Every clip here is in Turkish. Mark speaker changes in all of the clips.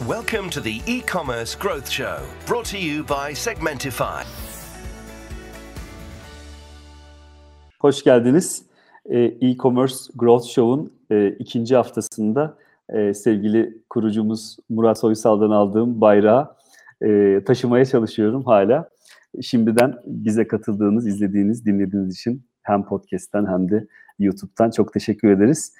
Speaker 1: Welcome to the e-commerce growth show, brought to you by Segmentify.
Speaker 2: Hoş geldiniz. Ee, E-commerce Growth Show'un e, ikinci haftasında e, sevgili kurucumuz Murat Soysal'dan aldığım bayrağı e, taşımaya çalışıyorum hala. Şimdiden bize katıldığınız, izlediğiniz, dinlediğiniz için hem podcast'ten hem de YouTube'dan çok teşekkür ederiz.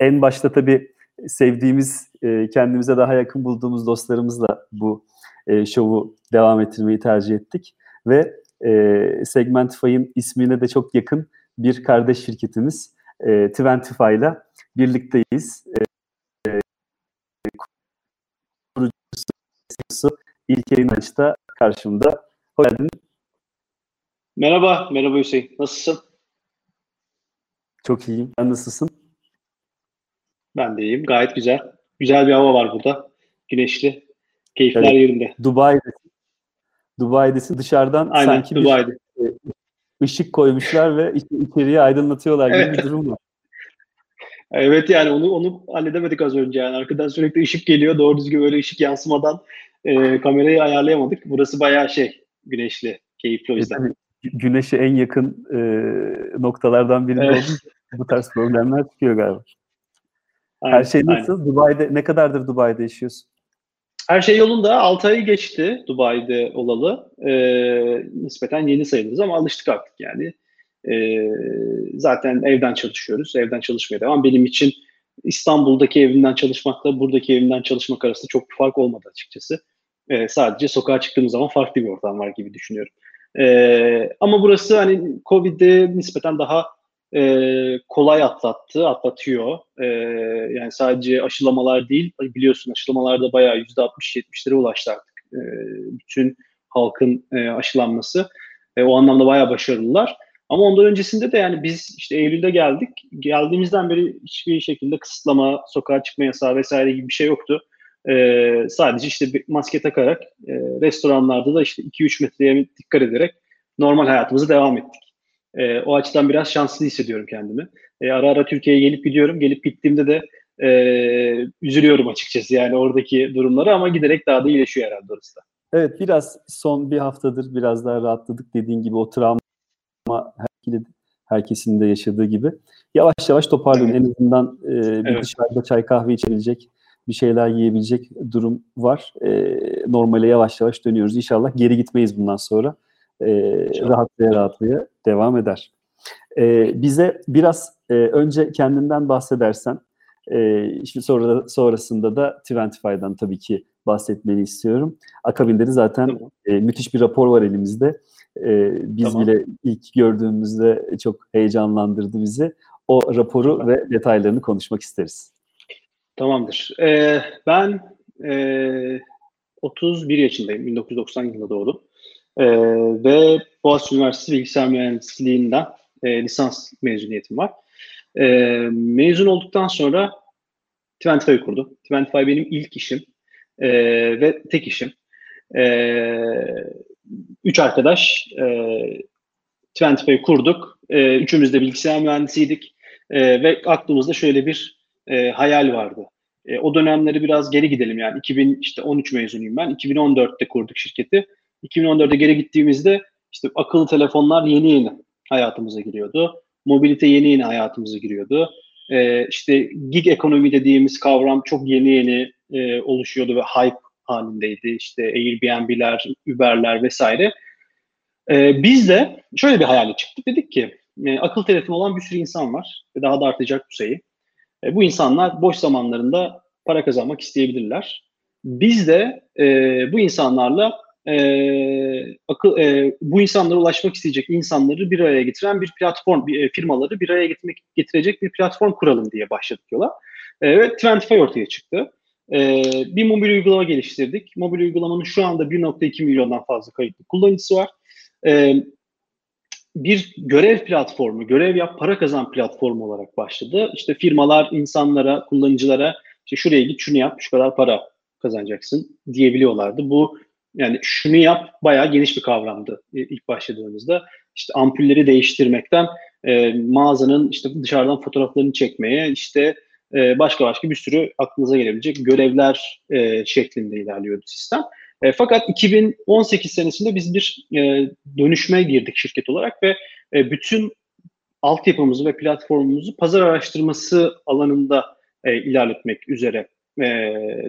Speaker 2: En başta tabii sevdiğimiz, kendimize daha yakın bulduğumuz dostlarımızla bu şovu devam ettirmeyi tercih ettik. Ve Segmentify'ın ismine de çok yakın bir kardeş şirketimiz Twentify ile birlikteyiz. Kurucusu İlker İnanç da karşımda. Hoş geldin.
Speaker 3: Merhaba, merhaba Hüseyin. Nasılsın?
Speaker 2: Çok iyiyim. Sen nasılsın?
Speaker 3: Ben de iyiyim. Gayet güzel. Güzel bir hava var burada. Güneşli. Keyifler evet. yerinde.
Speaker 2: Dubai'desin. Dubai'desin. Dışarıdan
Speaker 3: Aynen,
Speaker 2: sanki
Speaker 3: Dubai'de.
Speaker 2: bir e, ışık koymuşlar ve içeriye aydınlatıyorlar gibi evet. bir durum var.
Speaker 3: Evet yani onu onu halledemedik az önce yani. Arkadan sürekli ışık geliyor. Doğru düzgün böyle ışık yansımadan e, kamerayı ayarlayamadık. Burası bayağı şey güneşli, keyifli o yüzden.
Speaker 2: Evet, güneşe en yakın e, noktalardan birinde evet. olduğu bu tarz problemler çıkıyor galiba. Aynen, Her şey nasıl? Aynen. Dubai'de ne kadardır Dubai'de yaşıyorsun?
Speaker 3: Her şey yolunda. 6 ayı geçti Dubai'de olalı. Ee, nispeten yeni sayılırız ama alıştık artık yani. Ee, zaten evden çalışıyoruz. Evden çalışmaya devam. Benim için İstanbul'daki evimden çalışmakla buradaki evimden çalışmak arasında çok bir fark olmadı açıkçası. Ee, sadece sokağa çıktığımız zaman farklı bir ortam var gibi düşünüyorum. Ee, ama burası hani Covid'de nispeten daha e, kolay atlattı, atlatıyor. E, yani sadece aşılamalar değil, biliyorsun aşılamalarda bayağı %60-70'lere ulaştı artık. E, bütün halkın e, aşılanması. E, o anlamda bayağı başarılılar. Ama ondan öncesinde de yani biz işte Eylül'de geldik. Geldiğimizden beri hiçbir şekilde kısıtlama, sokağa çıkma yasağı vesaire gibi bir şey yoktu. Ee, sadece işte maske takarak e, restoranlarda da işte 2-3 metreye dikkat ederek normal hayatımıza devam ettik. E, o açıdan biraz şanslı hissediyorum kendimi. E, ara ara Türkiye'ye gelip gidiyorum. Gelip gittiğimde de e, üzülüyorum açıkçası yani oradaki durumları ama giderek daha da iyileşiyor herhalde orası da.
Speaker 2: Evet biraz son bir haftadır biraz daha rahatladık dediğin gibi o travma herkesin de yaşadığı gibi. Yavaş yavaş toparlıyor. Evet. En azından e, bir evet. dışarıda çay kahve içebilecek, bir şeyler yiyebilecek durum var. E, normale yavaş yavaş dönüyoruz. İnşallah geri gitmeyiz bundan sonra e, rahatlaya rahatlaya devam eder. E, bize biraz e, önce kendinden bahsedersen, e, işte sonra sonrasında da Twentify'dan tabii ki bahsetmeni istiyorum. Akabinde de zaten tamam. e, müthiş bir rapor var elimizde. E, biz tamam. bile ilk gördüğümüzde çok heyecanlandırdı bizi. O raporu tamam. ve detaylarını konuşmak isteriz.
Speaker 3: Tamamdır. Ee, ben e, 31 yaşındayım. 1990 yılında doğdum. E, ve Boğaziçi Üniversitesi Bilgisayar Mühendisliğinden e, lisans mezuniyetim var. E, mezun olduktan sonra Twentify kurdum. Twentify benim ilk işim e, ve tek işim. E, üç arkadaş e, Twentify'ı kurduk. E, üçümüz de bilgisayar mühendisiydik. E, ve aklımızda şöyle bir e, hayal vardı. E, o dönemleri biraz geri gidelim yani 2013 mezunuyum ben. 2014'te kurduk şirketi. 2014'e geri gittiğimizde işte akıllı telefonlar yeni yeni hayatımıza giriyordu. Mobilite yeni yeni hayatımıza giriyordu. Ee, işte gig ekonomi dediğimiz kavram çok yeni yeni e, oluşuyordu ve hype halindeydi. İşte Airbnb'ler, Uber'ler vesaire. Ee, biz de şöyle bir hayale çıktık. Dedik ki e, akıl telefonu olan bir sürü insan var ve daha da artacak bu sayı. E, bu insanlar boş zamanlarında para kazanmak isteyebilirler. Biz de e, bu insanlarla e, akıl, e, bu insanlara ulaşmak isteyecek insanları bir araya getiren bir platform, bir, e, firmaları bir araya getirmek, getirecek bir platform kuralım diye başladık yola. E, ve Twentify ortaya çıktı. E, bir mobil uygulama geliştirdik. Mobil uygulamanın şu anda 1.2 milyondan fazla kayıtlı kullanıcısı var. E, bir görev platformu, görev yap para kazan platformu olarak başladı. İşte firmalar insanlara, kullanıcılara işte şuraya git şunu yap, şu kadar para kazanacaksın diyebiliyorlardı. Bu yani şunu yap bayağı geniş bir kavramdı ilk başladığımızda. İşte ampulleri değiştirmekten e, mağazanın işte dışarıdan fotoğraflarını çekmeye, işte e, başka başka bir sürü aklınıza gelebilecek görevler e, şeklinde ilerliyordu sistem. E, fakat 2018 senesinde biz bir e, dönüşme girdik şirket olarak ve e, bütün altyapımızı ve platformumuzu pazar araştırması alanında e, ilerletmek üzere e,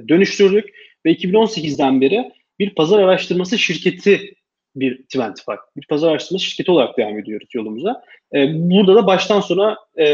Speaker 3: dönüştürdük ve 2018'den beri bir pazar araştırması şirketi bir Twentify, bir pazar araştırması şirketi olarak devam ediyoruz yolumuza. E, burada da baştan sona e,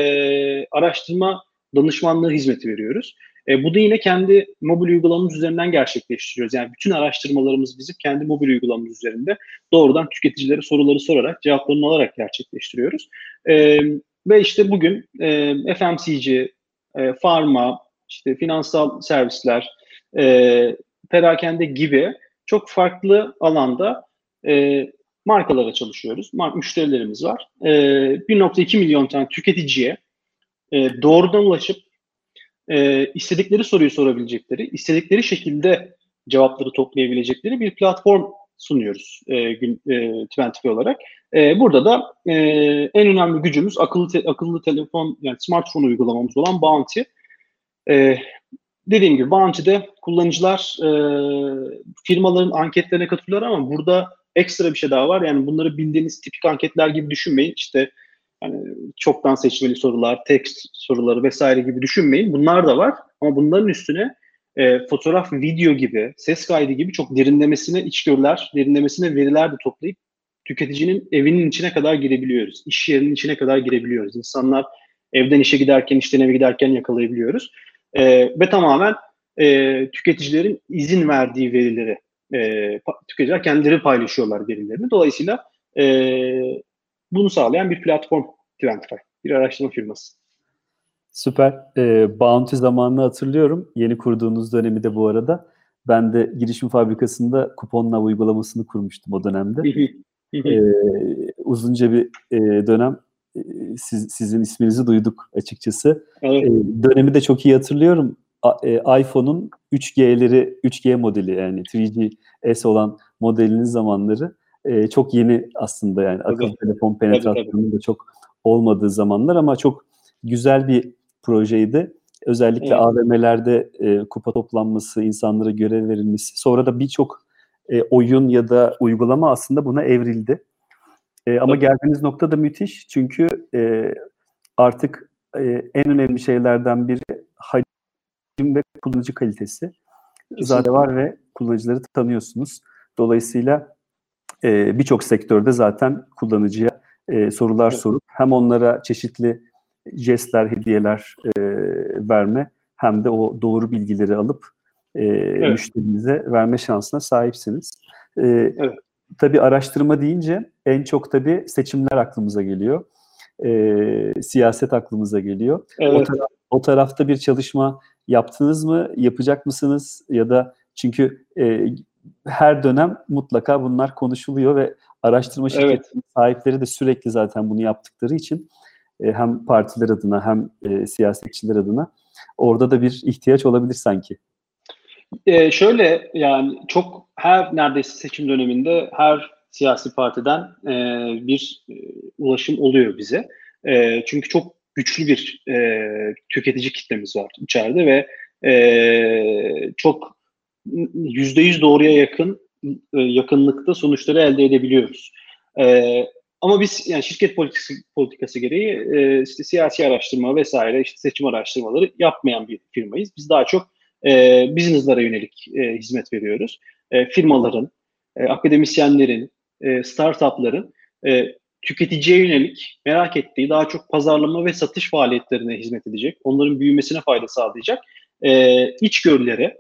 Speaker 3: araştırma danışmanlığı hizmeti veriyoruz. E, bu da yine kendi mobil uygulamamız üzerinden gerçekleştiriyoruz. Yani bütün araştırmalarımız bizim kendi mobil uygulamamız üzerinde doğrudan tüketicilere soruları sorarak, cevaplarını alarak gerçekleştiriyoruz. E, ve işte bugün e, FMCG, e, pharma, işte finansal servisler, e, perakende gibi çok farklı alanda e, markalara çalışıyoruz. Müşterilerimiz var. E, 1.2 milyon tane tüketiciye e, doğrudan ulaşıp e, istedikleri soruyu sorabilecekleri, istedikleri şekilde cevapları toplayabilecekleri bir platform sunuyoruz e, gün, e, Twenty olarak. E, burada da e, en önemli gücümüz akıllı te, akıllı telefon yani smartphone uygulamamız olan Bounty. E, dediğim gibi Bounty'de kullanıcılar e, firmaların anketlerine katılıyorlar ama burada ekstra bir şey daha var. Yani bunları bildiğiniz tipik anketler gibi düşünmeyin. İşte yani çoktan seçmeli sorular, tekst soruları vesaire gibi düşünmeyin. Bunlar da var ama bunların üstüne e, fotoğraf, video gibi, ses kaydı gibi çok derinlemesine içgörüler, derinlemesine veriler de toplayıp tüketicinin evinin içine kadar girebiliyoruz. İş yerinin içine kadar girebiliyoruz. İnsanlar evden işe giderken, işten eve giderken yakalayabiliyoruz. E, ve tamamen e, tüketicilerin izin verdiği verileri e, tüketiciler kendileri paylaşıyorlar verilerini. Dolayısıyla e, bunu sağlayan bir platform Twentify, bir araştırma firması.
Speaker 2: Süper. E, Bounty zamanını hatırlıyorum. Yeni kurduğunuz dönemi de bu arada. Ben de girişim fabrikasında kuponla uygulamasını kurmuştum o dönemde. e, uzunca bir e, dönem siz, sizin isminizi duyduk açıkçası. Evet. E, dönemi de çok iyi hatırlıyorum. E, iPhone'un 3G'leri, 3G modeli yani 3GS olan modelinin zamanları e, çok yeni aslında yani akıllı telefon penetrasyonunun da çok olmadığı zamanlar ama çok güzel bir projeydi. Özellikle evet. AVM'lerde e, kupa toplanması, insanlara görev verilmesi. Sonra da birçok e, oyun ya da uygulama aslında buna evrildi. E, ama Tabii. geldiğiniz nokta da müthiş. Çünkü e, artık e, en önemli şeylerden biri hacim ve kullanıcı kalitesi. Kesinlikle. Zaten var ve kullanıcıları tanıyorsunuz. Dolayısıyla e, birçok sektörde zaten kullanıcıya e, sorular evet. sorup hem onlara çeşitli jestler, hediyeler e, verme hem de o doğru bilgileri alıp e, evet. müşterinize verme şansına sahipsiniz. E, evet. Tabii araştırma deyince en çok tabii seçimler aklımıza geliyor. E, siyaset aklımıza geliyor. Evet. O, taraf, o tarafta bir çalışma yaptınız mı, yapacak mısınız ya da çünkü e, her dönem mutlaka bunlar konuşuluyor ve araştırma şirketinin evet. sahipleri de sürekli zaten bunu yaptıkları için e, hem partiler adına hem e, siyasetçiler adına orada da bir ihtiyaç olabilir sanki.
Speaker 3: E, şöyle yani çok her neredeyse seçim döneminde her siyasi partiden e, bir e, ulaşım oluyor bize. E, çünkü çok güçlü bir e, tüketici kitlemiz var içeride ve e, çok yüzde yüz doğruya yakın e, yakınlıkta sonuçları elde edebiliyoruz. E, ama biz yani şirket politikası, politikası gereği e, işte siyasi araştırma vesaire işte seçim araştırmaları yapmayan bir firmayız. Biz daha çok e, business'lara yönelik e, hizmet veriyoruz. E, firmaların, e, akademisyenlerin, e, startupların e, tüketiciye yönelik merak ettiği daha çok pazarlama ve satış faaliyetlerine hizmet edecek, onların büyümesine fayda sağlayacak e, içgörülere,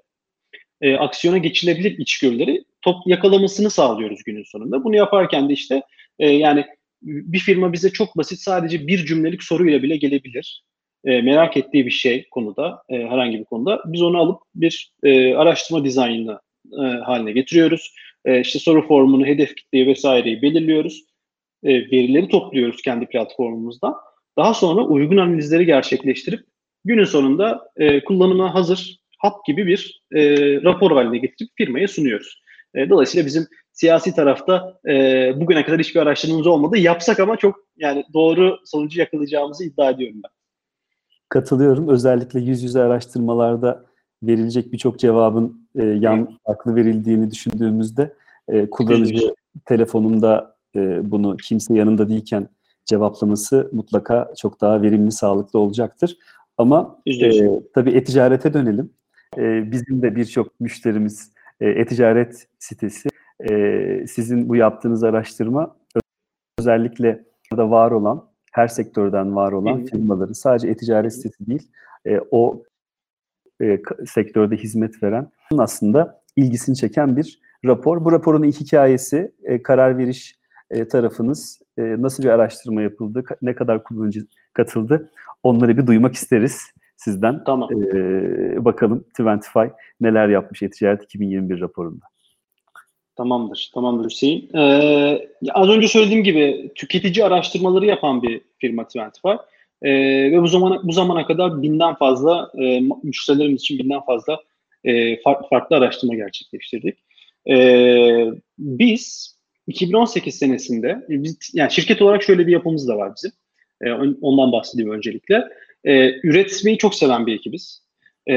Speaker 3: e, aksiyona geçilebilir içgörüleri top yakalamasını sağlıyoruz günün sonunda. Bunu yaparken de işte e, yani bir firma bize çok basit sadece bir cümlelik soruyla bile gelebilir. E, merak ettiği bir şey konuda, e, herhangi bir konuda. Biz onu alıp bir e, araştırma dizaynını e, haline getiriyoruz. E, işte soru formunu, hedef kitleyi vesaireyi belirliyoruz. E, verileri topluyoruz kendi platformumuzda. Daha sonra uygun analizleri gerçekleştirip günün sonunda e, kullanıma hazır hap gibi bir e, rapor haline getirip firmaya sunuyoruz. E, dolayısıyla bizim siyasi tarafta e, bugüne kadar hiçbir araştırmamız olmadı. Yapsak ama çok yani doğru sonucu yakalayacağımızı iddia ediyorum ben.
Speaker 2: katılıyorum. Özellikle yüz yüze araştırmalarda verilecek birçok cevabın e, yan farklı verildiğini düşündüğümüzde e, kullanıcı telefonunda e, bunu kimse yanında değilken cevaplaması mutlaka çok daha verimli, sağlıklı olacaktır. Ama e, tabii e-ticarete dönelim. E, bizim de birçok müşterimiz e, e-ticaret sitesi. E, sizin bu yaptığınız araştırma özellikle da var olan, her sektörden var olan Hı. firmaların sadece e-ticaret sitesi değil, e, o e, sektörde hizmet veren aslında ilgisini çeken bir rapor. Bu raporun ilk hikayesi e, karar veriş e, tarafınız e, nasıl bir araştırma yapıldı, ne kadar kullanıcı katıldı onları bir duymak isteriz sizden.
Speaker 3: Tamam.
Speaker 2: E, bakalım Twentify neler yapmış e-ticaret 2021 raporunda.
Speaker 3: Tamamdır, tamamdır Hüseyin. Ee, az önce söylediğim gibi tüketici araştırmaları yapan bir firma Twentify. Ee, ve bu zamana bu zamana kadar binden fazla e, müşterilerimiz için binden fazla e, farklı, farklı araştırma gerçekleştirdik. Ee, biz 2018 senesinde biz yani şirket olarak şöyle bir yapımız da var bizim. Ee, ondan bahsedeyim öncelikle. Ee, üretmeyi çok seven bir ekibiz. Ee,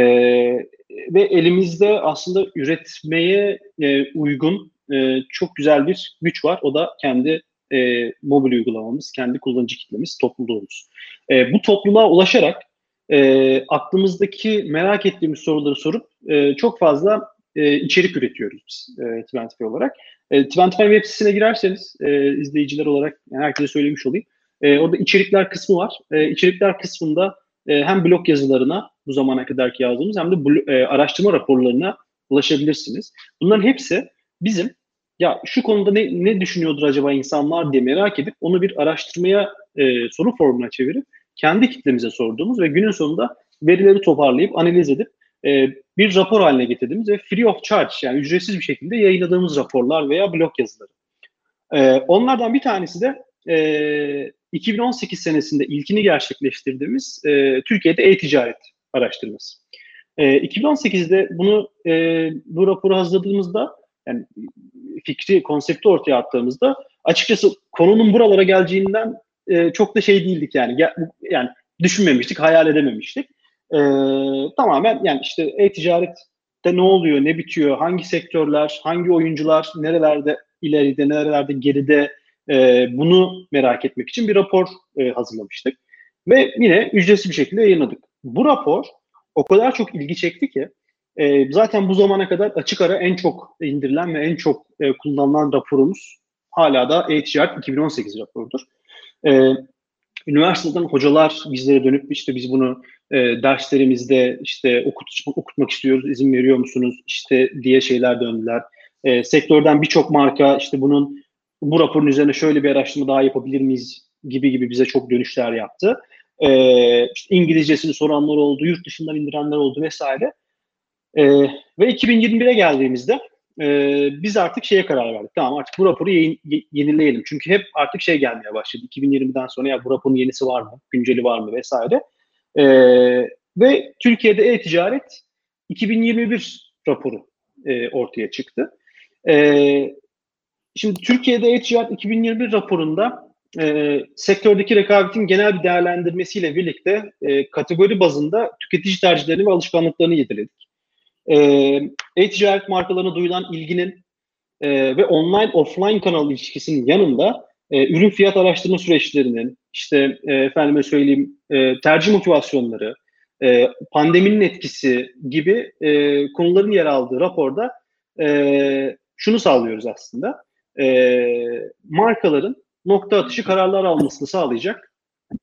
Speaker 3: ve elimizde aslında üretmeye e, uygun e, çok güzel bir güç var. O da kendi e, mobil uygulamamız, kendi kullanıcı kitlemiz, topluluğumuz. E, bu topluluğa ulaşarak e, aklımızdaki merak ettiğimiz soruları sorup e, çok fazla e, içerik üretiyoruz biz e, Twentify olarak. E, Twentify web sitesine girerseniz e, izleyiciler olarak yani herkese söylemiş olayım. E, orada içerikler kısmı var. E, içerikler kısmında e, hem blog yazılarına bu zamana kadarki yazdığımız hem de e, araştırma raporlarına ulaşabilirsiniz. Bunların hepsi bizim ya şu konuda ne, ne düşünüyordur acaba insanlar diye merak edip onu bir araştırmaya e, soru formuna çevirip kendi kitlemize sorduğumuz ve günün sonunda verileri toparlayıp analiz edip e, bir rapor haline getirdiğimiz ve free of charge yani ücretsiz bir şekilde yayınladığımız raporlar veya blog yazıları. E, onlardan bir tanesi de e, 2018 senesinde ilkini gerçekleştirdiğimiz e, Türkiye'de e-ticaret araştırması. E, 2018'de bunu e, bu raporu hazırladığımızda yani fikri, konsepti ortaya attığımızda açıkçası konunun buralara geleceğinden e, çok da şey değildik yani. Yani düşünmemiştik, hayal edememiştik. E, tamamen yani işte e-ticarette ne oluyor, ne bitiyor, hangi sektörler, hangi oyuncular, nerelerde ileride, nerelerde geride e, bunu merak etmek için bir rapor e, hazırlamıştık. Ve yine ücretsiz bir şekilde yayınladık. Bu rapor o kadar çok ilgi çekti ki e, zaten bu zamana kadar açık ara en çok indirilen ve en çok e, kullanılan raporumuz hala da e-ticaret 2018 raporudur. E, üniversiteden hocalar bizlere dönüp işte biz bunu e, derslerimizde işte okut, okutmak istiyoruz, izin veriyor musunuz işte diye şeyler döndüler. E, sektörden birçok marka işte bunun bu raporun üzerine şöyle bir araştırma daha yapabilir miyiz gibi gibi bize çok dönüşler yaptı. E, işte İngilizcesini soranlar oldu, yurt dışından indirenler oldu vesaire. E, ve 2021'e geldiğimizde e, biz artık şeye karar verdik. Tamam artık bu raporu yayın, yenileyelim. Çünkü hep artık şey gelmeye başladı. 2020'den sonra ya bu raporun yenisi var mı? Günceli var mı? Vesaire. E, ve Türkiye'de e-ticaret 2021 raporu e, ortaya çıktı. E, şimdi Türkiye'de e-ticaret 2021 raporunda e, sektördeki rekabetin genel bir değerlendirmesiyle birlikte e, kategori bazında tüketici tercihlerini ve alışkanlıklarını yedeledik. E, e-ticaret markalarına duyulan ilginin e, ve online offline kanal ilişkisinin yanında e, ürün fiyat araştırma süreçlerinin, işte e, efendime söyleyeyim e, tercih motivasyonları, e, pandeminin etkisi gibi e, konuların yer aldığı raporda e, şunu sağlıyoruz aslında. E, markaların nokta atışı kararlar almasını sağlayacak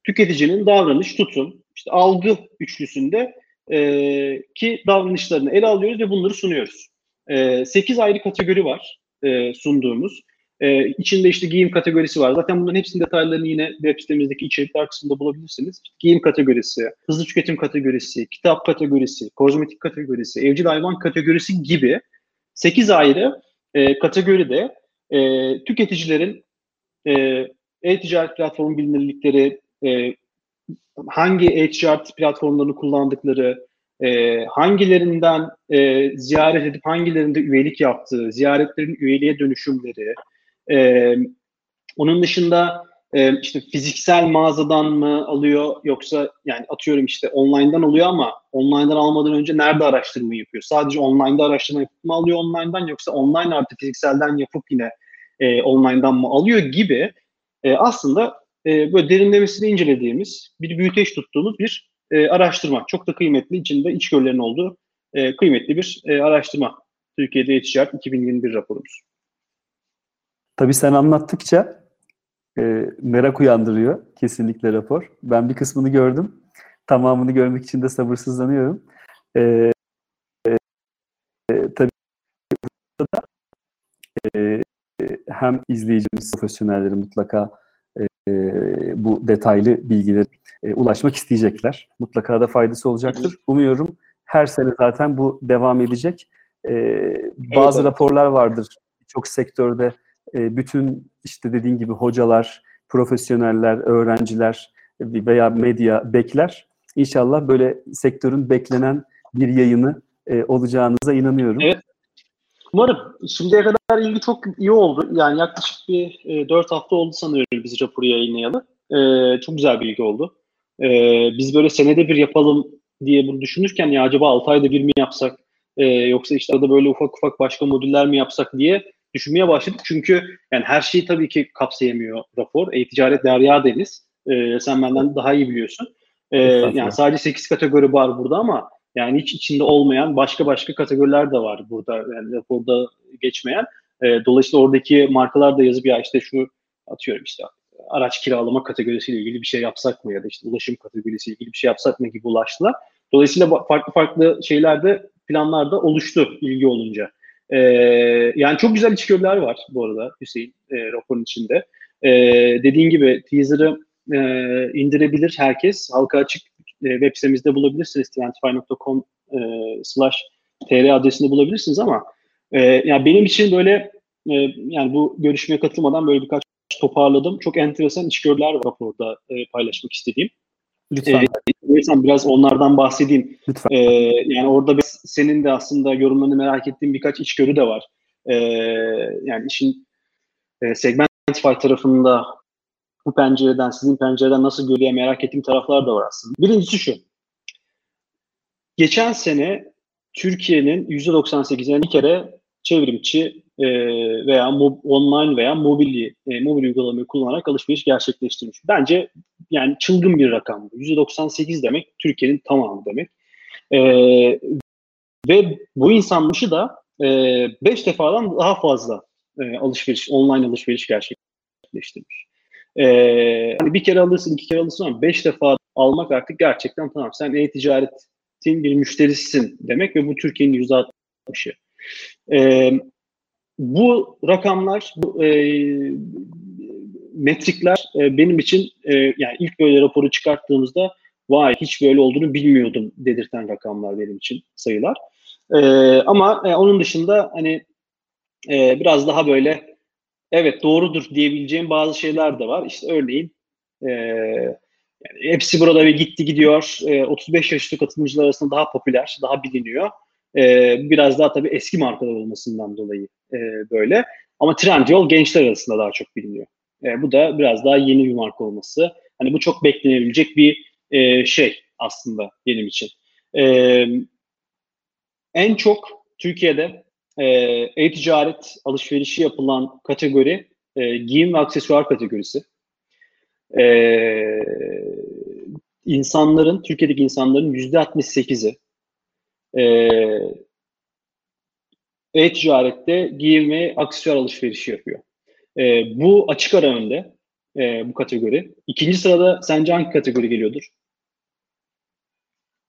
Speaker 3: tüketicinin davranış, tutum, işte algı üçlüsünde e, ki davranışlarını ele alıyoruz ve bunları sunuyoruz. E, 8 ayrı kategori var e, sunduğumuz. E, içinde işte giyim kategorisi var. Zaten bunların hepsinin detaylarını yine web sitemizdeki içerikler kısmında bulabilirsiniz. Giyim kategorisi, hızlı tüketim kategorisi, kitap kategorisi, kozmetik kategorisi, evcil hayvan kategorisi gibi 8 ayrı e, kategoride e, tüketicilerin e, e-ticaret platformu bilinirlikleri, e, hangi e-ticaret platformlarını kullandıkları, e, hangilerinden e, ziyaret edip hangilerinde üyelik yaptığı, ziyaretlerin üyeliğe dönüşümleri, e, onun dışında e, işte fiziksel mağazadan mı alıyor yoksa yani atıyorum işte online'dan alıyor ama online'dan almadan önce nerede araştırma yapıyor? Sadece online'da araştırma yapıp mı alıyor online'dan yoksa online artı fizikselden yapıp yine e, online'dan mı alıyor gibi e, aslında e, böyle derinlemesine incelediğimiz, bir büyüteç tuttuğumuz bir e, araştırma. Çok da kıymetli, içinde içgörülerin olduğu e, kıymetli bir e, araştırma. Türkiye'de e 2021 raporumuz.
Speaker 2: Tabii sen anlattıkça e, merak uyandırıyor kesinlikle rapor. Ben bir kısmını gördüm. Tamamını görmek için de sabırsızlanıyorum. E, e, tabii da e, hem izleyicimiz, profesyonelleri mutlaka e, bu detaylı bilgileri e, ulaşmak isteyecekler. Mutlaka da faydası olacaktır. Umuyorum her sene zaten bu devam edecek. E, bazı evet. raporlar vardır çok sektörde. E, bütün işte dediğin gibi hocalar, profesyoneller, öğrenciler veya medya bekler. İnşallah böyle sektörün beklenen bir yayını e, olacağınıza inanıyorum.
Speaker 3: Evet. Umarım. Şimdiye kadar ilgi çok iyi oldu. Yani yaklaşık bir e, 4 hafta oldu sanıyorum biz raporu yayınlayalı. E, çok güzel bir ilgi oldu. E, biz böyle senede bir yapalım diye bunu düşünürken ya acaba 6 ayda bir mi yapsak e, yoksa işte arada böyle ufak ufak başka modüller mi yapsak diye düşünmeye başladık. Çünkü yani her şeyi tabii ki kapsayamıyor rapor. E-ticaret derya deniz. E, sen benden daha iyi biliyorsun. E, yani sadece 8 kategori var burada ama yani hiç içinde olmayan başka başka kategoriler de var burada. Yani raporda geçmeyen. E, dolayısıyla oradaki markalar da yazıp ya işte şu atıyorum işte araç kiralama kategorisiyle ilgili bir şey yapsak mı ya da işte ulaşım kategorisiyle ilgili bir şey yapsak mı gibi ulaştılar. Dolayısıyla farklı farklı şeylerde planlar da oluştu ilgi olunca. Ee, yani çok güzel içgörüler var bu arada Hüseyin e, raporun içinde. Ee, dediğin gibi teaser'ı e, indirebilir herkes. Halka açık e, web sitemizde bulabilirsiniz. twentify.com e, slash tr adresinde bulabilirsiniz ama e, yani benim için böyle e, yani bu görüşmeye katılmadan böyle birkaç toparladım. Çok enteresan içgörüler var raporda e, paylaşmak istediğim. Lütfen. Ee, biraz onlardan bahsedeyim. Lütfen. Ee, yani orada senin de aslında yorumlarını merak ettiğim birkaç içgörü de var. Ee, yani işin e, Segmentify tarafında bu pencereden, sizin pencereden nasıl görüyor merak ettiğim taraflar da var aslında. Birincisi şu. Geçen sene Türkiye'nin %98'ine bir kere çevrimçi e, veya online veya mobil, e, mobil uygulamayı kullanarak alışveriş gerçekleştirmiş. Bence yani çılgın bir rakam. %98 demek Türkiye'nin tamamı demek. E, ve bu insan başı da 5 e, defadan daha fazla alışveriş, online alışveriş gerçekleştirmiş. E, hani bir kere alırsın, iki kere alırsın ama beş defa almak artık gerçekten tamam. Sen e-ticaretin bir müşterisisin demek ve bu Türkiye'nin yüzde altmışı. E, bu rakamlar, bu e, metrikler e, benim için e, yani ilk böyle raporu çıkarttığımızda vay hiç böyle olduğunu bilmiyordum dedirten rakamlar benim için sayılar. E, ama e, onun dışında hani e, biraz daha böyle evet doğrudur diyebileceğim bazı şeyler de var. İşte örneğin e, yani hepsi burada ve gitti gidiyor. E, 35 yaş üstü katılımcılar arasında daha popüler, daha biliniyor. E, biraz daha tabii eski markalar olmasından dolayı e, böyle. Ama Trendyol gençler arasında daha çok biliniyor. E, bu da biraz daha yeni bir marka olması. Hani bu çok beklenebilecek bir e, şey aslında benim için. E, en çok Türkiye'de e, e-ticaret alışverişi yapılan kategori e, giyim ve aksesuar kategorisi. E, insanların, Türkiye'deki insanların yüzde 68'i e, e-ticarette giyim ve aksesuar alışverişi yapıyor. E, bu açık ara önde e, bu kategori. İkinci sırada sence hangi kategori geliyordur?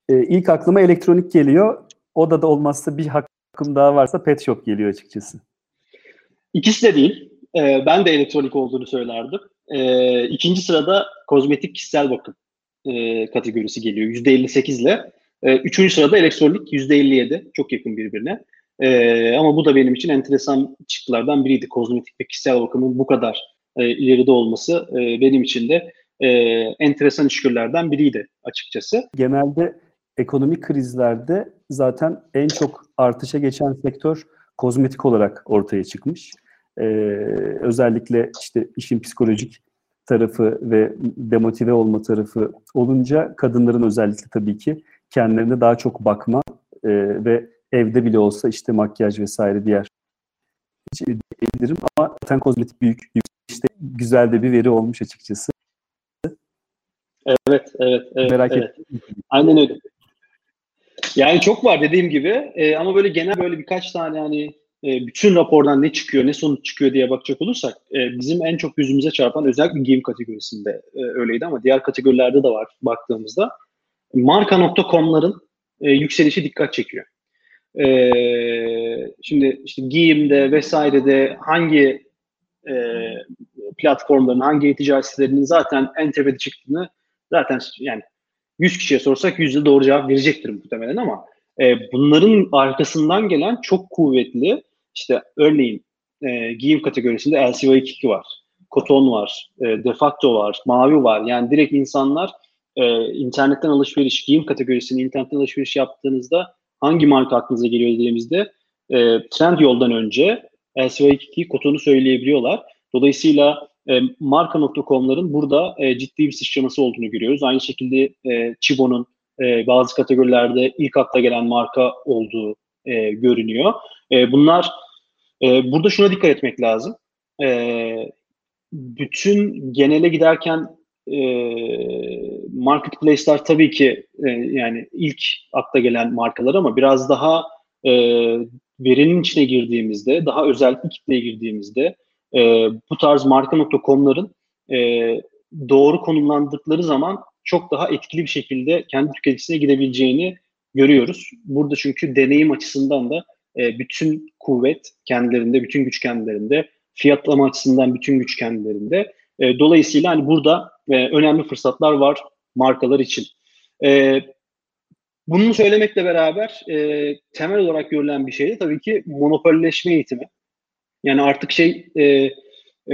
Speaker 2: E, ilk aklıma elektronik geliyor. O da da olmazsa bir hakkım daha varsa pet shop geliyor açıkçası.
Speaker 3: İkisi de değil. E, ben de elektronik olduğunu söylerdim. E, ikinci sırada kozmetik kişisel bakım e, kategorisi geliyor. %58 ile. E, üçüncü sırada elektronik %57. Çok yakın birbirine. E, ama bu da benim için enteresan çıktılardan biriydi. Kozmetik ve kişisel bakımın bu kadar e, ileride olması e, benim için de e, enteresan işgörlerden biriydi açıkçası.
Speaker 2: Genelde ekonomik krizlerde zaten en çok artışa geçen sektör kozmetik olarak ortaya çıkmış. Ee, özellikle işte işin psikolojik tarafı ve demotive olma tarafı olunca kadınların özellikle tabii ki kendilerine daha çok bakma e, ve evde bile olsa işte makyaj vesaire diğer diyebilirim ama zaten kozmetik büyük işte güzel de bir veri olmuş açıkçası.
Speaker 3: Evet, evet, evet.
Speaker 2: Merak
Speaker 3: evet. ettim. Aynen öyle. Yani çok var dediğim gibi e, ama böyle genel böyle birkaç tane hani e, bütün rapordan ne çıkıyor, ne sonuç çıkıyor diye bakacak olursak e, bizim en çok yüzümüze çarpan özellikle giyim kategorisinde e, öyleydi ama diğer kategorilerde de var baktığımızda marka.com'ların e, yükselişi dikkat çekiyor. E, şimdi işte giyimde vesairede hangi e, platformların, hangi e-ticaret sitelerinin zaten en tepede çıktığını zaten yani 100 kişiye sorsak yüzde doğru cevap verecektir muhtemelen ama e, bunların arkasından gelen çok kuvvetli işte örneğin e, giyim kategorisinde LCY22 var, Koton var, e, Defacto var, Mavi var. Yani direkt insanlar e, internetten alışveriş, giyim kategorisini internetten alışveriş yaptığınızda hangi marka aklınıza geliyor dediğimizde e, trend yoldan önce LCY22 Koton'u söyleyebiliyorlar. Dolayısıyla e, marka.com'ların burada e, ciddi bir sıçraması olduğunu görüyoruz. Aynı şekilde e, Chibo'nun e, bazı kategorilerde ilk akla gelen marka olduğu e, görünüyor. E, bunlar e, burada şuna dikkat etmek lazım. E, bütün genele giderken e, marketplace'ler tabii ki e, yani ilk akla gelen markalar ama biraz daha e, verinin içine girdiğimizde, daha özel bir kitleye girdiğimizde e, bu tarz marka.com'ların e, doğru konumlandıkları zaman çok daha etkili bir şekilde kendi tüketicisine gidebileceğini görüyoruz. Burada çünkü deneyim açısından da e, bütün kuvvet kendilerinde, bütün güç kendilerinde, fiyatlama açısından bütün güç kendilerinde. E, dolayısıyla hani burada e, önemli fırsatlar var markalar için. E, bunu söylemekle beraber e, temel olarak görülen bir şey de tabii ki monopolleşme eğitimi. Yani artık şey e,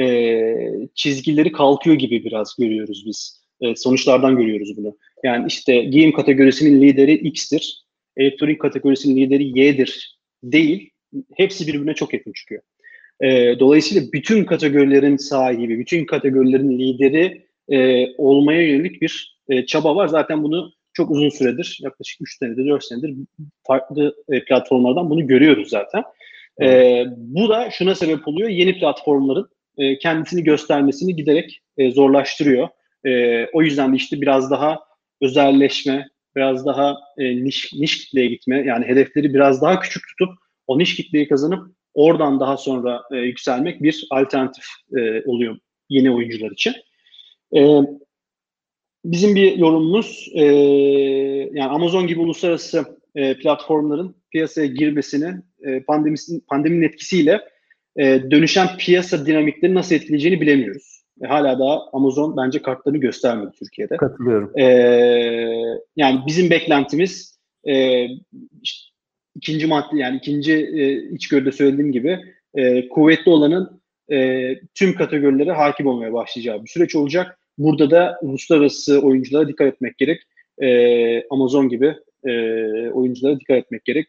Speaker 3: e, çizgileri kalkıyor gibi biraz görüyoruz biz. E, sonuçlardan görüyoruz bunu. Yani işte giyim kategorisinin lideri X'tir, elektronik kategorisinin lideri Y'dir değil. Hepsi birbirine çok yakın çıkıyor. E, dolayısıyla bütün kategorilerin sahibi, bütün kategorilerin lideri e, olmaya yönelik bir e, çaba var. Zaten bunu çok uzun süredir, yaklaşık 3 senedir, 4 senedir farklı e, platformlardan bunu görüyoruz zaten. E, bu da şuna sebep oluyor. Yeni platformların e, kendisini göstermesini giderek e, zorlaştırıyor. E, o yüzden de işte biraz daha özelleşme, biraz daha e, niş, niş kitleye gitme, yani hedefleri biraz daha küçük tutup o niş kitleyi kazanıp oradan daha sonra e, yükselmek bir alternatif e, oluyor yeni oyuncular için. E, bizim bir yorumumuz e, yani Amazon gibi uluslararası e, platformların piyasaya girmesini e, pandemisinin, pandeminin etkisiyle e, dönüşen piyasa dinamikleri nasıl etkileyeceğini bilemiyoruz. E, hala daha Amazon bence kartlarını göstermedi Türkiye'de.
Speaker 2: Katılıyorum.
Speaker 3: E, yani bizim beklentimiz e, işte, ikinci madde yani ikinci e, içgörüde söylediğim gibi e, kuvvetli olanın e, tüm kategorilere hakim olmaya başlayacağı bir süreç olacak. Burada da uluslararası oyunculara dikkat etmek gerek. E, Amazon gibi e, oyunculara dikkat etmek gerek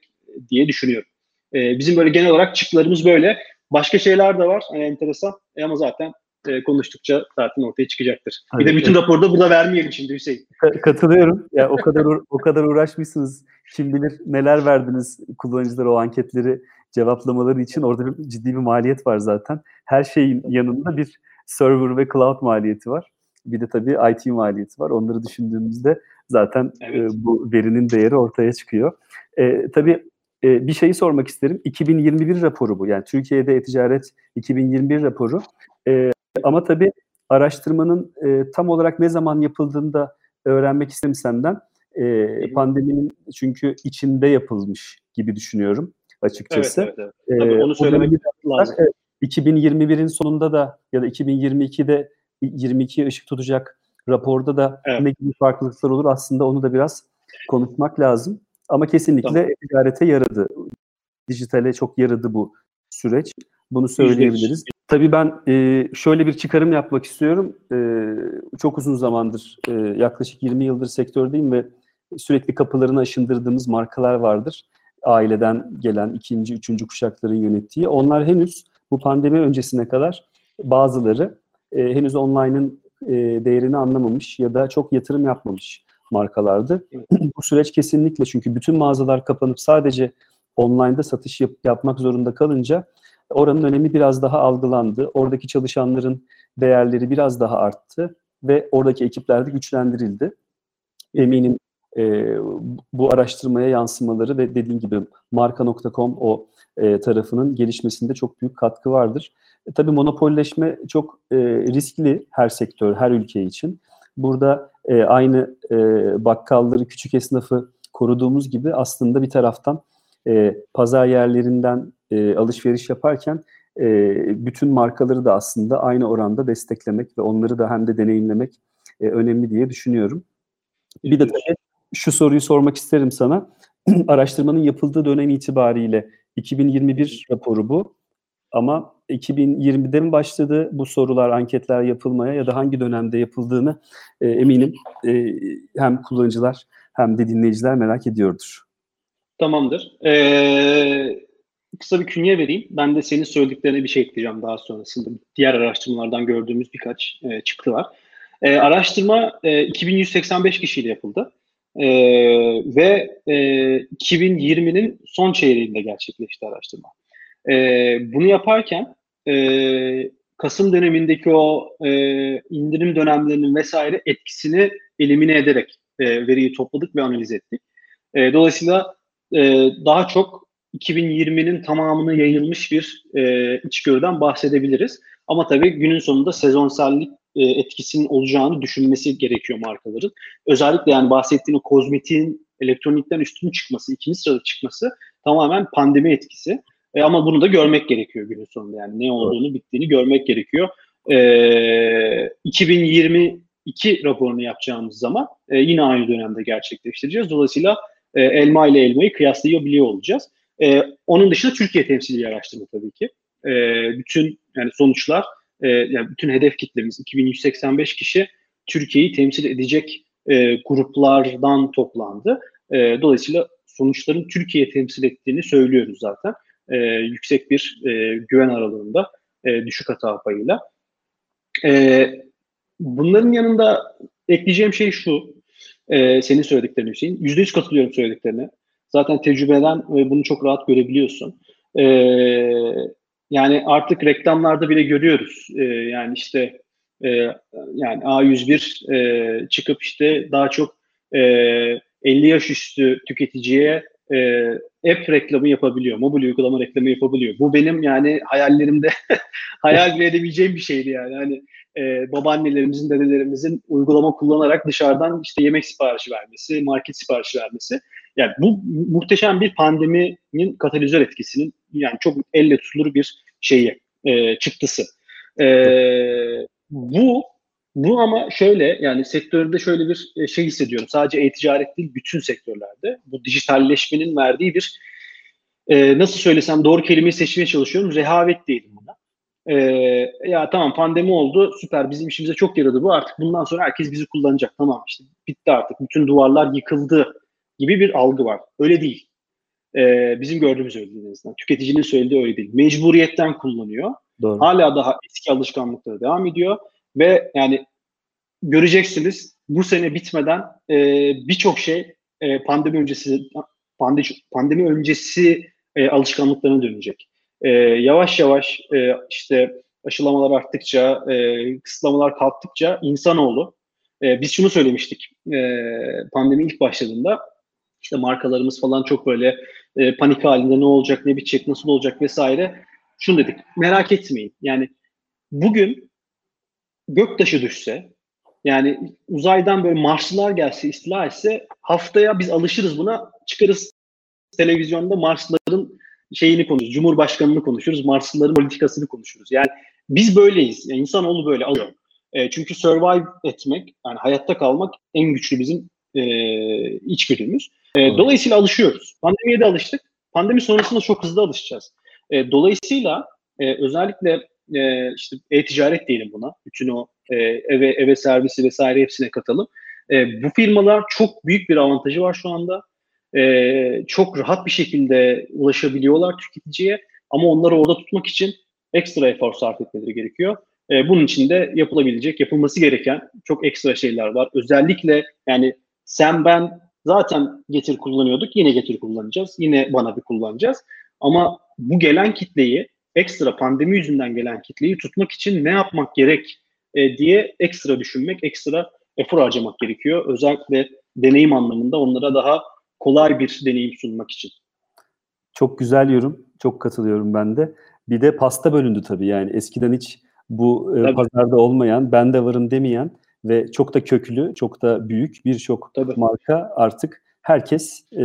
Speaker 3: diye düşünüyorum. E, bizim böyle genel olarak çıktılarımız böyle. Başka şeyler de var yani enteresan e, ama zaten e, konuştukça zaten ortaya çıkacaktır. Evet, bir de bütün evet. raporda burada vermeyelim şimdi Hüseyin.
Speaker 2: Katılıyorum. Ya o kadar o kadar uğraşmışsınız. Kim bilir neler verdiniz kullanıcılara o anketleri cevaplamaları için. Orada bir, ciddi bir maliyet var zaten. Her şeyin yanında bir server ve cloud maliyeti var. Bir de tabii IT maliyeti var. Onları düşündüğümüzde zaten evet. e, bu verinin değeri ortaya çıkıyor. E, tabii e, bir şeyi sormak isterim. 2021 raporu bu. Yani Türkiye'de e-ticaret 2021 raporu. E, ama tabii araştırmanın e, tam olarak ne zaman yapıldığını da öğrenmek isterim senden. E, pandeminin çünkü içinde yapılmış gibi düşünüyorum açıkçası. Evet, evet, evet. Tabii onu söylemek lazım. 2021'in sonunda da ya da 2022'de 22 ışık tutacak raporda da evet. ne gibi farklılıklar olur aslında onu da biraz konuşmak lazım. Ama kesinlikle tamam. ticarete yaradı. Dijitale çok yaradı bu süreç. Bunu söyleyebiliriz. Tabii ben e, şöyle bir çıkarım yapmak istiyorum. E, çok uzun zamandır, e, yaklaşık 20 yıldır sektördeyim ve sürekli kapılarını aşındırdığımız markalar vardır. Aileden gelen ikinci, üçüncü kuşakların yönettiği. Onlar henüz bu pandemi öncesine kadar bazıları e, henüz online'ın e, değerini anlamamış ya da çok yatırım yapmamış markalardı. Bu süreç kesinlikle çünkü bütün mağazalar kapanıp sadece online'da satış yap, yapmak zorunda kalınca oranın önemi biraz daha algılandı. Oradaki çalışanların değerleri biraz daha arttı ve oradaki ekipler de güçlendirildi. Eminim e, bu araştırmaya yansımaları ve dediğim gibi marka.com o e, tarafının gelişmesinde çok büyük katkı vardır. E, tabii monopolleşme çok e, riskli her sektör, her ülke için. Burada e, aynı e, bakkalları, küçük esnafı koruduğumuz gibi aslında bir taraftan e, pazar yerlerinden e, alışveriş yaparken e, bütün markaları da aslında aynı oranda desteklemek ve onları da hem de deneyimlemek e, önemli diye düşünüyorum. Bir de tabii şu soruyu sormak isterim sana. Araştırmanın yapıldığı dönem itibariyle 2021 raporu bu. Ama 2020'de mi başladı bu sorular, anketler yapılmaya ya da hangi dönemde yapıldığını e, eminim e, hem kullanıcılar hem de dinleyiciler merak ediyordur.
Speaker 3: Tamamdır. Ee, kısa bir künye vereyim. Ben de senin söylediklerine bir şey ekleyeceğim daha sonrasında. Diğer araştırmalardan gördüğümüz birkaç e, çıktı var. E, araştırma e, 2185 kişiyle yapıldı. E, ve e, 2020'nin son çeyreğinde gerçekleşti araştırma. E, bunu yaparken e, Kasım dönemindeki o e, indirim dönemlerinin vesaire etkisini elimine ederek e, veriyi topladık ve analiz ettik. E, dolayısıyla e, daha çok 2020'nin tamamına yayılmış bir e, içgörüden bahsedebiliriz. Ama tabii günün sonunda sezonsellik e, etkisinin olacağını düşünmesi gerekiyor markaların. Özellikle yani bahsettiğin o kozmetiğin elektronikten üstün çıkması, ikinci sırada çıkması tamamen pandemi etkisi. E, ama bunu da görmek gerekiyor günün sonunda yani ne olduğunu, evet. bittiğini görmek gerekiyor. E, 2022 raporunu yapacağımız zaman e, yine aynı dönemde gerçekleştireceğiz. Dolayısıyla e, elma ile elmayı kıyaslayabiliyor olacağız. E, onun dışında Türkiye temsili araştırma tabii ki. E, bütün yani sonuçlar e, yani bütün hedef kitlemiz 2185 kişi Türkiye'yi temsil edecek e, gruplardan toplandı. E, dolayısıyla sonuçların Türkiye temsil ettiğini söylüyoruz zaten. E, yüksek bir e, güven aralığında e, düşük hata payıyla. E, bunların yanında ekleyeceğim şey şu. E, senin söylediklerin Hüseyin. Yüzde yüz katılıyorum söylediklerine. Zaten tecrübeden ve bunu çok rahat görebiliyorsun. E, yani artık reklamlarda bile görüyoruz. E, yani işte e, yani A101 e, çıkıp işte daha çok e, 50 yaş üstü tüketiciye e, app reklamı yapabiliyor, mobil uygulama reklamı yapabiliyor. Bu benim yani hayallerimde hayal edebileceğim bir şeydi yani. Hani e, babaannelerimizin, dedelerimizin uygulama kullanarak dışarıdan işte yemek siparişi vermesi, market siparişi vermesi. Yani bu muhteşem bir pandeminin katalizör etkisinin yani çok elle tutulur bir şeyi, e, çıktısı. E, bu bu ama şöyle yani sektörde şöyle bir e, şey hissediyorum. Sadece e-ticaret değil bütün sektörlerde bu dijitalleşmenin verdiği bir e, nasıl söylesem doğru kelimeyi seçmeye çalışıyorum. Rehavet diyelim buna. E, ya tamam pandemi oldu süper bizim işimize çok yaradı bu artık bundan sonra herkes bizi kullanacak tamam işte bitti artık bütün duvarlar yıkıldı gibi bir algı var. Öyle değil. E, bizim gördüğümüz öyle değil en azından. Tüketicinin söylediği öyle değil. Mecburiyetten kullanıyor. Doğru. Hala daha eski alışkanlıkları devam ediyor ve yani göreceksiniz bu sene bitmeden e, birçok şey e, pandemi öncesi pandemi, pandemi öncesi e, alışkanlıklarına dönecek. E, yavaş yavaş e, işte aşılamalar arttıkça, e, kısıtlamalar kalktıkça insanoğlu e, biz şunu söylemiştik e, pandemi ilk başladığında işte markalarımız falan çok böyle e, panik halinde ne olacak, ne bitecek, nasıl olacak vesaire. Şunu dedik, merak etmeyin. Yani bugün göktaşı düşse, yani uzaydan böyle Marslılar gelse, istila etse haftaya biz alışırız buna, çıkarız televizyonda Marslıların şeyini konuşuruz, Cumhurbaşkanını konuşuruz, Marslıların politikasını konuşuruz. Yani biz böyleyiz. Yani insanoğlu böyle alıyor. E, çünkü survive etmek, yani hayatta kalmak en güçlü bizim e, içgüdümüz. E, dolayısıyla alışıyoruz. Pandemiye de alıştık. Pandemi sonrasında çok hızlı alışacağız. E, dolayısıyla e, özellikle e, işte e-ticaret diyelim buna. Bütün o e, eve eve servisi vesaire hepsine katalım. E, bu firmalar çok büyük bir avantajı var şu anda. E, çok rahat bir şekilde ulaşabiliyorlar tüketiciye ama onları orada tutmak için ekstra efor sarf etmeleri gerekiyor. E, bunun için de yapılabilecek, yapılması gereken çok ekstra şeyler var. Özellikle yani sen ben zaten getir kullanıyorduk. Yine getir kullanacağız. Yine bana bir kullanacağız. Ama bu gelen kitleyi ekstra pandemi yüzünden gelen kitleyi tutmak için ne yapmak gerek e, diye ekstra düşünmek, ekstra efor harcamak gerekiyor. Özellikle deneyim anlamında onlara daha kolay bir deneyim sunmak için.
Speaker 2: Çok güzel yorum. Çok katılıyorum ben de. Bir de pasta bölündü tabii yani eskiden hiç bu e, pazarda olmayan, ben de varım demeyen ve çok da köklü, çok da büyük birçok marka artık herkes e,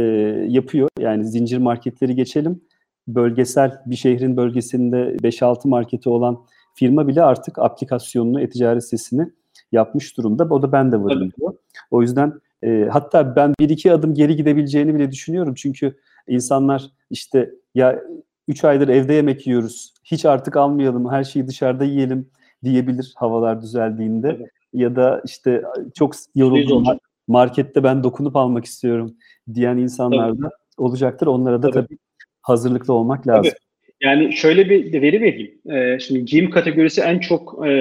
Speaker 2: yapıyor. Yani zincir marketleri geçelim. Bölgesel bir şehrin bölgesinde 5-6 marketi olan firma bile artık aplikasyonunu, e-ticaret sitesini yapmış durumda. O da ben de varım diyor. O yüzden e, hatta ben bir iki adım geri gidebileceğini bile düşünüyorum. Çünkü insanlar işte ya 3 aydır evde yemek yiyoruz. Hiç artık almayalım. Her şeyi dışarıda yiyelim diyebilir havalar düzeldiğinde. Evet. Ya da işte çok yoruldum. Markette ben dokunup almak istiyorum diyen insanlar da olacaktır. Onlara da tabii, tabii hazırlıklı olmak lazım. Tabii.
Speaker 3: Yani şöyle bir veri vereyim. Ee, şimdi giyim kategorisi en çok e,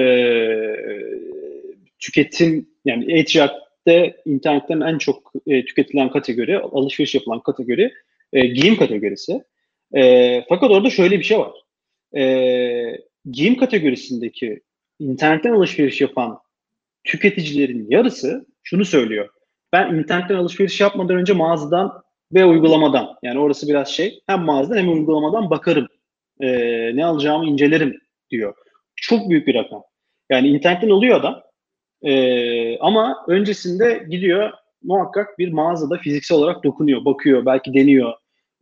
Speaker 3: tüketim yani e-ticarette internetten en çok e, tüketilen kategori, alışveriş yapılan kategori e, giyim kategorisi. E, fakat orada şöyle bir şey var. E, giyim kategorisindeki internetten alışveriş yapan tüketicilerin yarısı şunu söylüyor. Ben internetten alışveriş yapmadan önce mağazadan ve uygulamadan yani orası biraz şey hem mağazadan hem uygulamadan bakarım. E, ne alacağımı incelerim diyor. Çok büyük bir rakam. Yani internetten alıyor adam e, ama öncesinde gidiyor muhakkak bir mağazada fiziksel olarak dokunuyor, bakıyor, belki deniyor,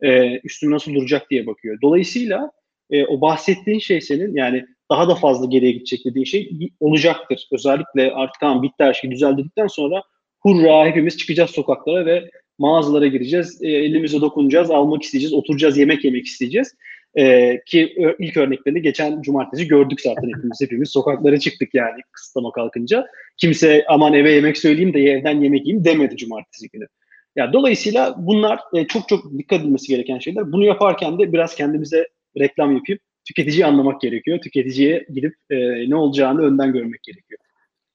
Speaker 3: e, üstü nasıl duracak diye bakıyor. Dolayısıyla e, o bahsettiğin şey senin yani daha da fazla geriye gidecek dediğin şey olacaktır. Özellikle artık tamam bitti her şey düzeldi dedikten sonra hurra hepimiz çıkacağız sokaklara ve mağazalara gireceğiz, e, elimize dokunacağız, almak isteyeceğiz, oturacağız, yemek yemek isteyeceğiz. E, ki ilk örneklerini geçen cumartesi gördük zaten hepimiz. Hepimiz sokaklara çıktık yani kısıtlama kalkınca. Kimse aman eve yemek söyleyeyim de evden yemek yiyeyim demedi cumartesi günü. Ya dolayısıyla bunlar e, çok çok dikkat edilmesi gereken şeyler. Bunu yaparken de biraz kendimize reklam yapıp tüketiciyi anlamak gerekiyor. Tüketiciye gidip e, ne olacağını önden görmek gerekiyor.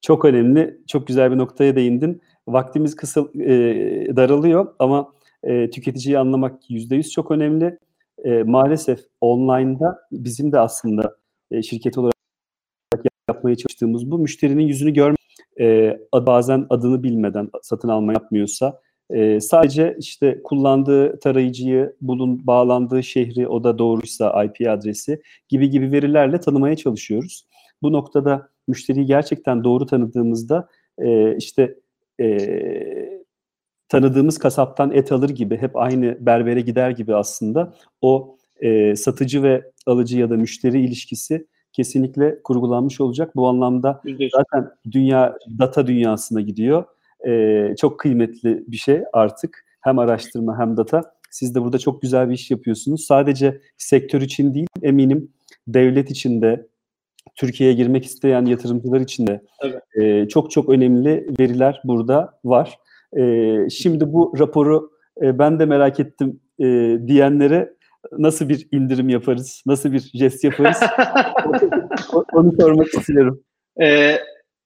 Speaker 2: Çok önemli, çok güzel bir noktaya değindin. Vaktimiz kısa e, daralıyor ama e, tüketiciyi anlamak yüzde yüz çok önemli. E, maalesef online'da bizim de aslında e, şirket olarak yapmaya çalıştığımız bu müşterinin yüzünü görme e, bazen adını bilmeden satın alma yapmıyorsa e, sadece işte kullandığı tarayıcıyı, bulun bağlandığı şehri, o da doğruysa IP adresi gibi gibi verilerle tanımaya çalışıyoruz. Bu noktada müşteriyi gerçekten doğru tanıdığımızda e, işte e, tanıdığımız kasaptan et alır gibi hep aynı berbere gider gibi aslında o e, satıcı ve alıcı ya da müşteri ilişkisi kesinlikle kurgulanmış olacak. Bu anlamda zaten dünya data dünyasına gidiyor. E, çok kıymetli bir şey artık. Hem araştırma hem data. Siz de burada çok güzel bir iş yapıyorsunuz. Sadece sektör için değil eminim devlet için de Türkiye'ye girmek isteyen yatırımcılar için de evet. e, çok çok önemli veriler burada var. E, şimdi bu raporu e, ben de merak ettim e, diyenlere nasıl bir indirim yaparız, nasıl bir jest yaparız onu sormak istiyorum.
Speaker 3: E,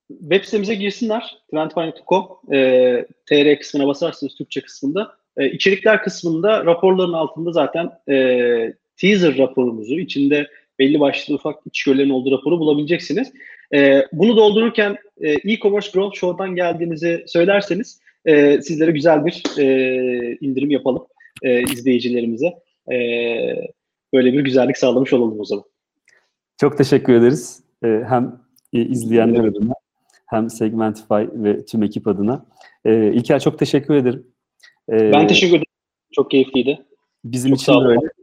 Speaker 3: web sitemize girsinler, trendfinance.com, e, TR kısmına basarsanız Türkçe kısmında. E, içerikler kısmında raporların altında zaten e, teaser raporumuzu, içinde belli başlı ufak içgörülerin olduğu raporu bulabileceksiniz. E, bunu doldururken e, e-commerce growth show'dan geldiğinizi söylerseniz e, sizlere güzel bir e, indirim yapalım e, izleyicilerimize. E, böyle bir güzellik sağlamış olalım o zaman.
Speaker 2: Çok teşekkür ederiz. E, hem izleyenler adına hem Segmentify ve tüm ekip adına. E, İlker çok teşekkür ederim.
Speaker 3: E, ben teşekkür ederim. Çok keyifliydi.
Speaker 2: Bizim çok için de öyle.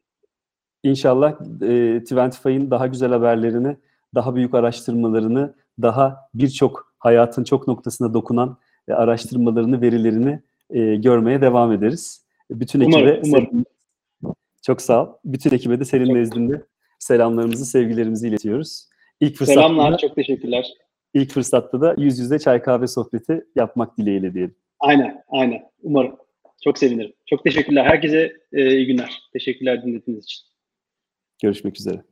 Speaker 2: İnşallah e, Twentify'ın daha güzel haberlerini, daha büyük araştırmalarını, daha birçok hayatın çok noktasına dokunan e, araştırmalarını, verilerini e, görmeye devam ederiz. Bütün ekibe umarım, çok sağ ol. Bütün ekibe de senin çok. nezdinde selamlarımızı, sevgilerimizi iletiyoruz.
Speaker 3: İlk fırsatta Selamlar, çok teşekkürler.
Speaker 2: İlk fırsatta da yüz yüze çay kahve sohbeti yapmak dileğiyle diyelim.
Speaker 3: Aynen, aynen. Umarım. Çok sevinirim. Çok teşekkürler. Herkese e, iyi günler. Teşekkürler dinlediğiniz için.
Speaker 2: Görüşmek üzere.